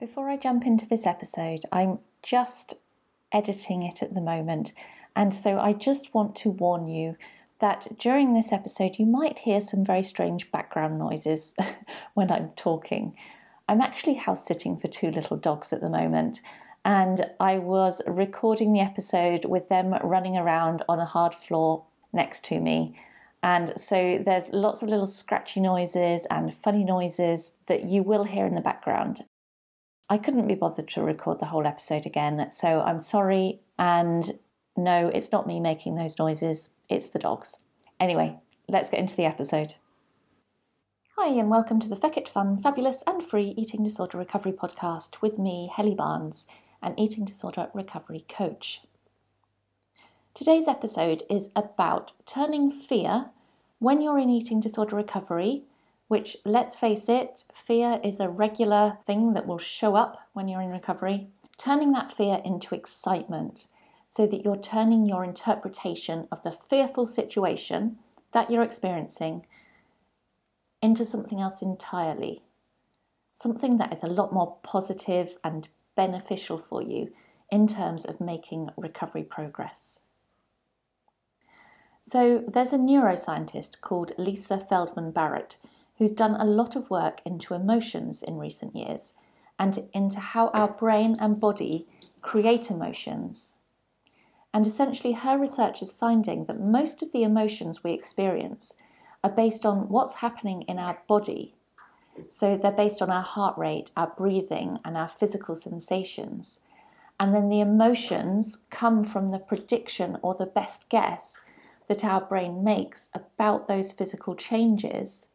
Before I jump into this episode, I'm just editing it at the moment, and so I just want to warn you that during this episode you might hear some very strange background noises when I'm talking. I'm actually house sitting for two little dogs at the moment, and I was recording the episode with them running around on a hard floor next to me. And so there's lots of little scratchy noises and funny noises that you will hear in the background. I couldn't be bothered to record the whole episode again, so I'm sorry. And no, it's not me making those noises, it's the dogs. Anyway, let's get into the episode. Hi, and welcome to the Feckit Fun, Fabulous and Free Eating Disorder Recovery podcast with me, Helly Barnes, an eating disorder recovery coach. Today's episode is about turning fear when you're in eating disorder recovery which, let's face it, fear is a regular thing that will show up when you're in recovery. Turning that fear into excitement so that you're turning your interpretation of the fearful situation that you're experiencing into something else entirely. Something that is a lot more positive and beneficial for you in terms of making recovery progress. So, there's a neuroscientist called Lisa Feldman Barrett who's done a lot of work into emotions in recent years and into how our brain and body create emotions. And essentially, her research is finding that most of the emotions we experience are based on what's happening in our body. So they're based on our heart rate, our breathing, and our physical sensations. And then the emotions come from the prediction or the best guess that our brain makes about those physical changes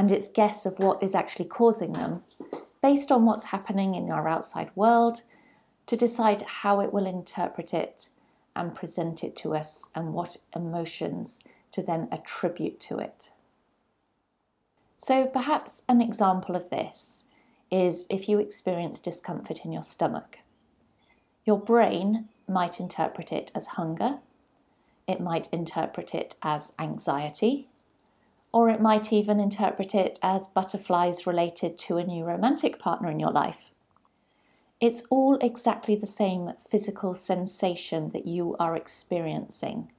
and its guess of what is actually causing them based on what's happening in our outside world to decide how it will interpret it and present it to us and what emotions to then attribute to it. So, perhaps an example of this is if you experience discomfort in your stomach. Your brain might interpret it as hunger, it might interpret it as anxiety, or it might even interpret it as butterflies related to a new romantic partner in your life. It's all exactly the same physical sensation that you are experiencing,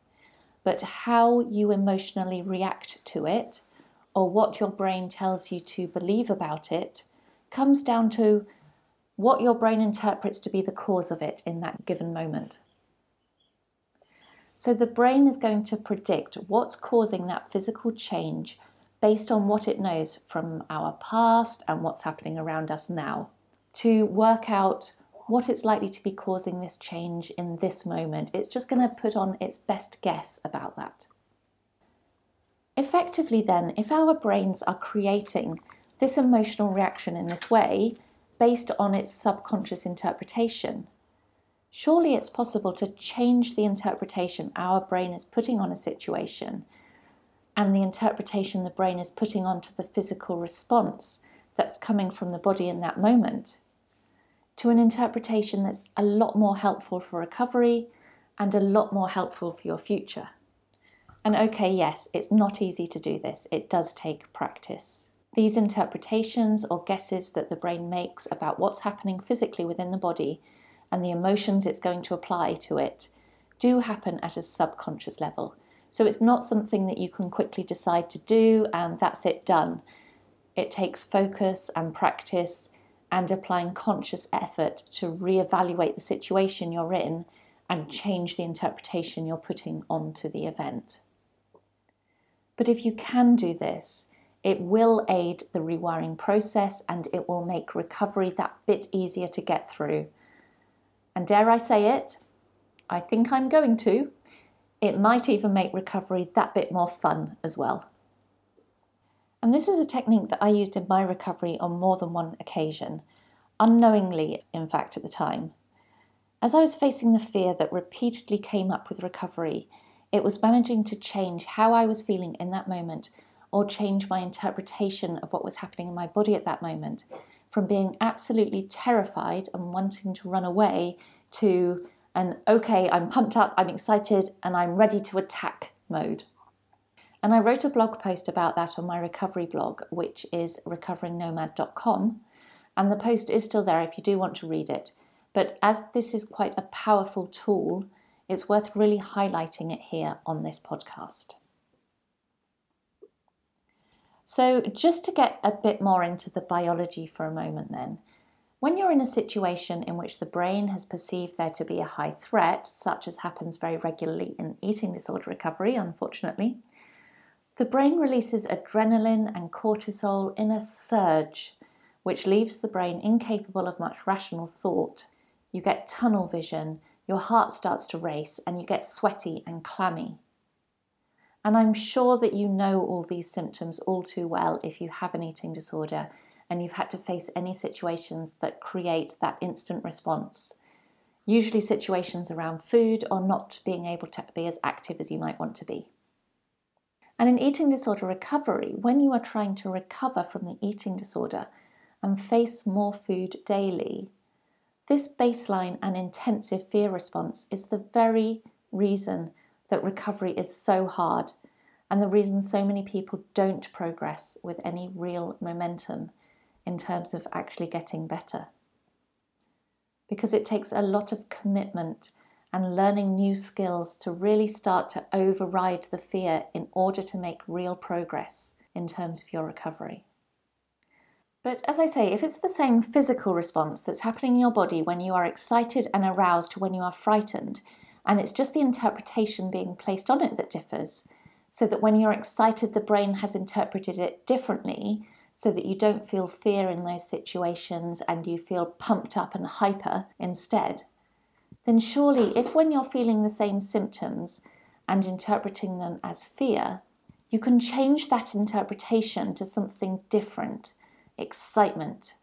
but how you emotionally react to it, or what your brain tells you to believe about it, comes down to what your brain interprets to be the cause of it in that given moment. So the brain is going to predict what's causing that physical change based on what it knows from our past and what's happening around us now to work out what it's likely to be causing this change in this moment. It's just going to put on its best guess about that. Effectively, then, if our brains are creating this emotional reaction in this way based on its subconscious interpretation, surely it's possible to change the interpretation our brain is putting on a situation and the interpretation the brain is putting onto the physical response that's coming from the body in that moment to an interpretation that's a lot more helpful for recovery and a lot more helpful for your future. And okay, yes, it's not easy to do this, it does take practice. These interpretations or guesses that the brain makes about what's happening physically within the body and the emotions it's going to apply to it do happen at a subconscious level. So it's not something that you can quickly decide to do and that's it done. It takes focus and practice and applying conscious effort to re-evaluate the situation you're in and change the interpretation you're putting onto the event. But if you can do this, it will aid the rewiring process and it will make recovery that bit easier to get through and dare I say it, I think I'm going to, it might even make recovery that bit more fun as well. And this is a technique that I used in my recovery on more than one occasion. unknowingly, in fact, at the time. As I was facing the fear that repeatedly came up with recovery, it was managing to change how I was feeling in that moment or change my interpretation of what was happening in my body at that moment from being absolutely terrified and wanting to run away to an okay, I'm pumped up, I'm excited, and I'm ready to attack mode. And I wrote a blog post about that on my recovery blog, which is recoveringnomad.com. And the post is still there if you do want to read it. But as this is quite a powerful tool, it's worth really highlighting it here on this podcast. So, just to get a bit more into the biology for a moment, then, when you're in a situation in which the brain has perceived there to be a high threat, such as happens very regularly in eating disorder recovery, unfortunately, the brain releases adrenaline and cortisol in a surge, which leaves the brain incapable of much rational thought. You get tunnel vision, your heart starts to race, and you get sweaty and clammy. And I'm sure that you know all these symptoms all too well if you have an eating disorder and you've had to face any situations that create that instant response. Usually, situations around food or not being able to be as active as you might want to be. And in eating disorder recovery, when you are trying to recover from the eating disorder and face more food daily, this baseline and intensive fear response is the very reason that recovery is so hard and the reason so many people don't progress with any real momentum in terms of actually getting better. Because it takes a lot of commitment and learning new skills to really start to override the fear in order to make real progress in terms of your recovery. But as I say, if it's the same physical response that's happening in your body when you are excited and aroused to when you are frightened, and it's just the interpretation being placed on it that differs, so that when you're excited, the brain has interpreted it differently, so that you don't feel fear in those situations and you feel pumped up and hyper instead, then surely, if when you're feeling the same symptoms and interpreting them as fear, you can change that interpretation to something different, excitement,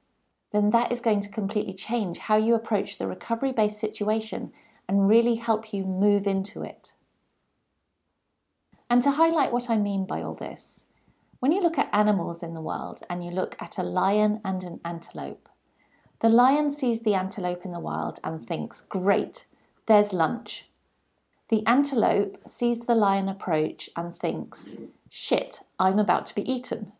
then that is going to completely change how you approach the recovery based situation and really help you move into it. And to highlight what I mean by all this, when you look at animals in the world and you look at a lion and an antelope, the lion sees the antelope in the wild and thinks, Great, there's lunch. The antelope sees the lion approach and thinks, Shit, I'm about to be eaten.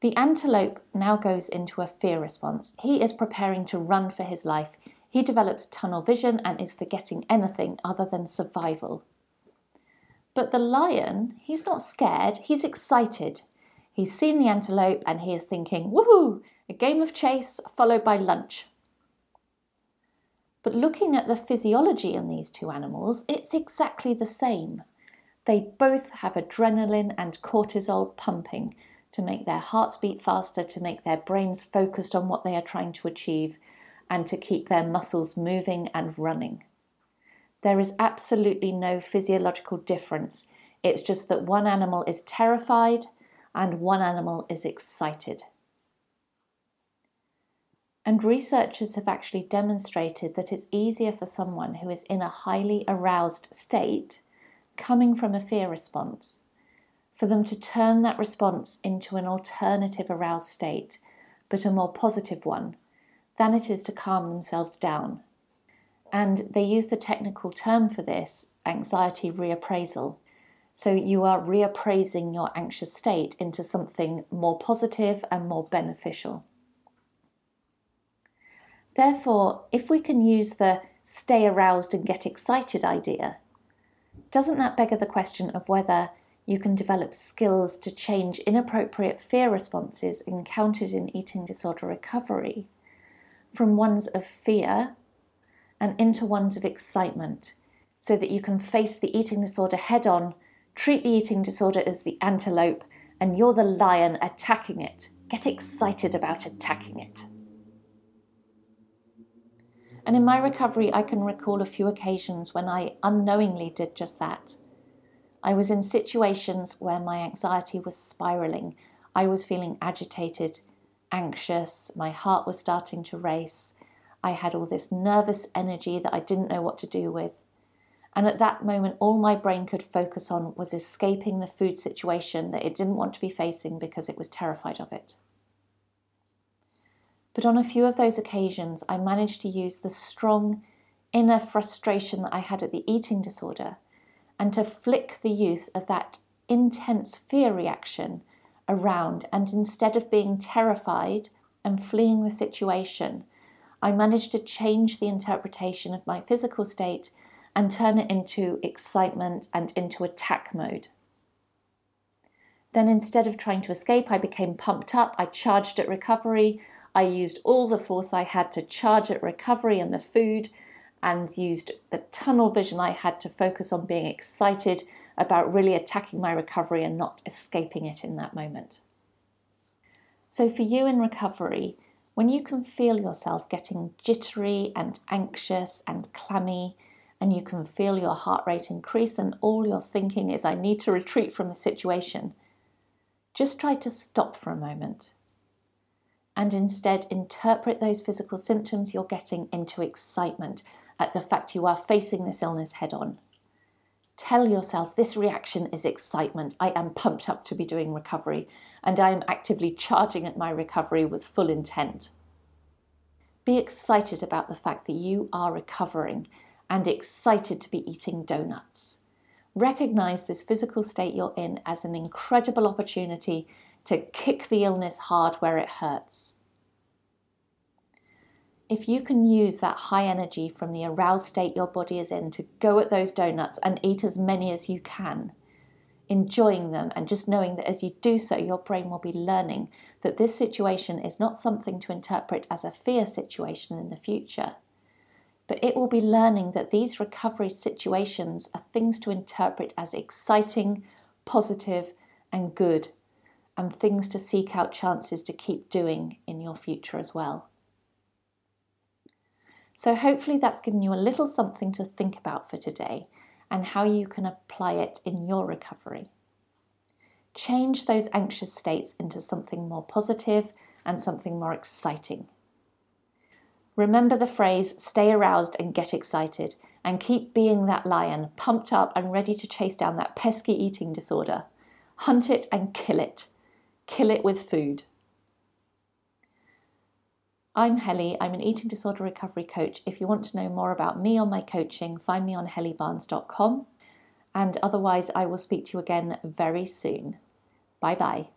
The antelope now goes into a fear response. He is preparing to run for his life. He develops tunnel vision and is forgetting anything other than survival. But the lion, he's not scared, he's excited. He's seen the antelope and he is thinking, woohoo, a game of chase followed by lunch. But looking at the physiology in these two animals, it's exactly the same. They both have adrenaline and cortisol pumping to make their hearts beat faster, to make their brains focused on what they are trying to achieve, and to keep their muscles moving and running. There is absolutely no physiological difference. It's just that one animal is terrified and one animal is excited. And researchers have actually demonstrated that it's easier for someone who is in a highly aroused state, coming from a fear response, for them to turn that response into an alternative aroused state, but a more positive one, than it is to calm themselves down. And they use the technical term for this anxiety reappraisal. So you are reappraising your anxious state into something more positive and more beneficial. Therefore, if we can use the stay aroused and get excited idea, doesn't that beg the question of whether you can develop skills to change inappropriate fear responses encountered in eating disorder recovery from ones of fear and into ones of excitement so that you can face the eating disorder head on, treat the eating disorder as the antelope, and you're the lion attacking it. Get excited about attacking it. And in my recovery, I can recall a few occasions when I unknowingly did just that. I was in situations where my anxiety was spiraling. I was feeling agitated, anxious, my heart was starting to race, I had all this nervous energy that I didn't know what to do with. And at that moment, all my brain could focus on was escaping the food situation that it didn't want to be facing because it was terrified of it. But on a few of those occasions, I managed to use the strong inner frustration that I had at the eating disorder and to flick the use of that intense fear reaction around. And instead of being terrified and fleeing the situation, I managed to change the interpretation of my physical state and turn it into excitement and into attack mode. Then instead of trying to escape, I became pumped up. I charged at recovery. I used all the force I had to charge at recovery and the food, and used the tunnel vision I had to focus on being excited about really attacking my recovery and not escaping it in that moment. So, for you in recovery, when you can feel yourself getting jittery and anxious and clammy, and you can feel your heart rate increase, and all you're thinking is, I need to retreat from the situation, just try to stop for a moment and instead interpret those physical symptoms you're getting into excitement at the fact you are facing this illness head on. Tell yourself this reaction is excitement. I am pumped up to be doing recovery and I am actively charging at my recovery with full intent. Be excited about the fact that you are recovering and excited to be eating donuts. Recognize this physical state you're in as an incredible opportunity to kick the illness hard where it hurts. If you can use that high energy from the aroused state your body is in to go at those donuts and eat as many as you can, enjoying them and just knowing that as you do so, your brain will be learning that this situation is not something to interpret as a fear situation in the future but it will be learning that these recovery situations are things to interpret as exciting, positive, and good, and things to seek out chances to keep doing in your future as well. So, hopefully, that's given you a little something to think about for today and how you can apply it in your recovery. Change those anxious states into something more positive and something more exciting. Remember the phrase stay aroused and get excited, and keep being that lion, pumped up and ready to chase down that pesky eating disorder. Hunt it and kill it. Kill it with food. I'm Helly. I'm an eating disorder recovery coach. If you want to know more about me or my coaching, find me on hellybarnes.com. And otherwise, I will speak to you again very soon. Bye bye.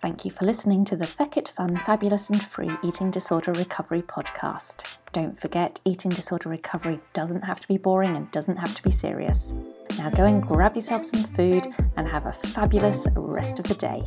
Thank you for listening to the Feckit Fun, Fabulous and Free Eating Disorder Recovery podcast. Don't forget, eating disorder recovery doesn't have to be boring and doesn't have to be serious. Now go and grab yourself some food and have a fabulous rest of the day.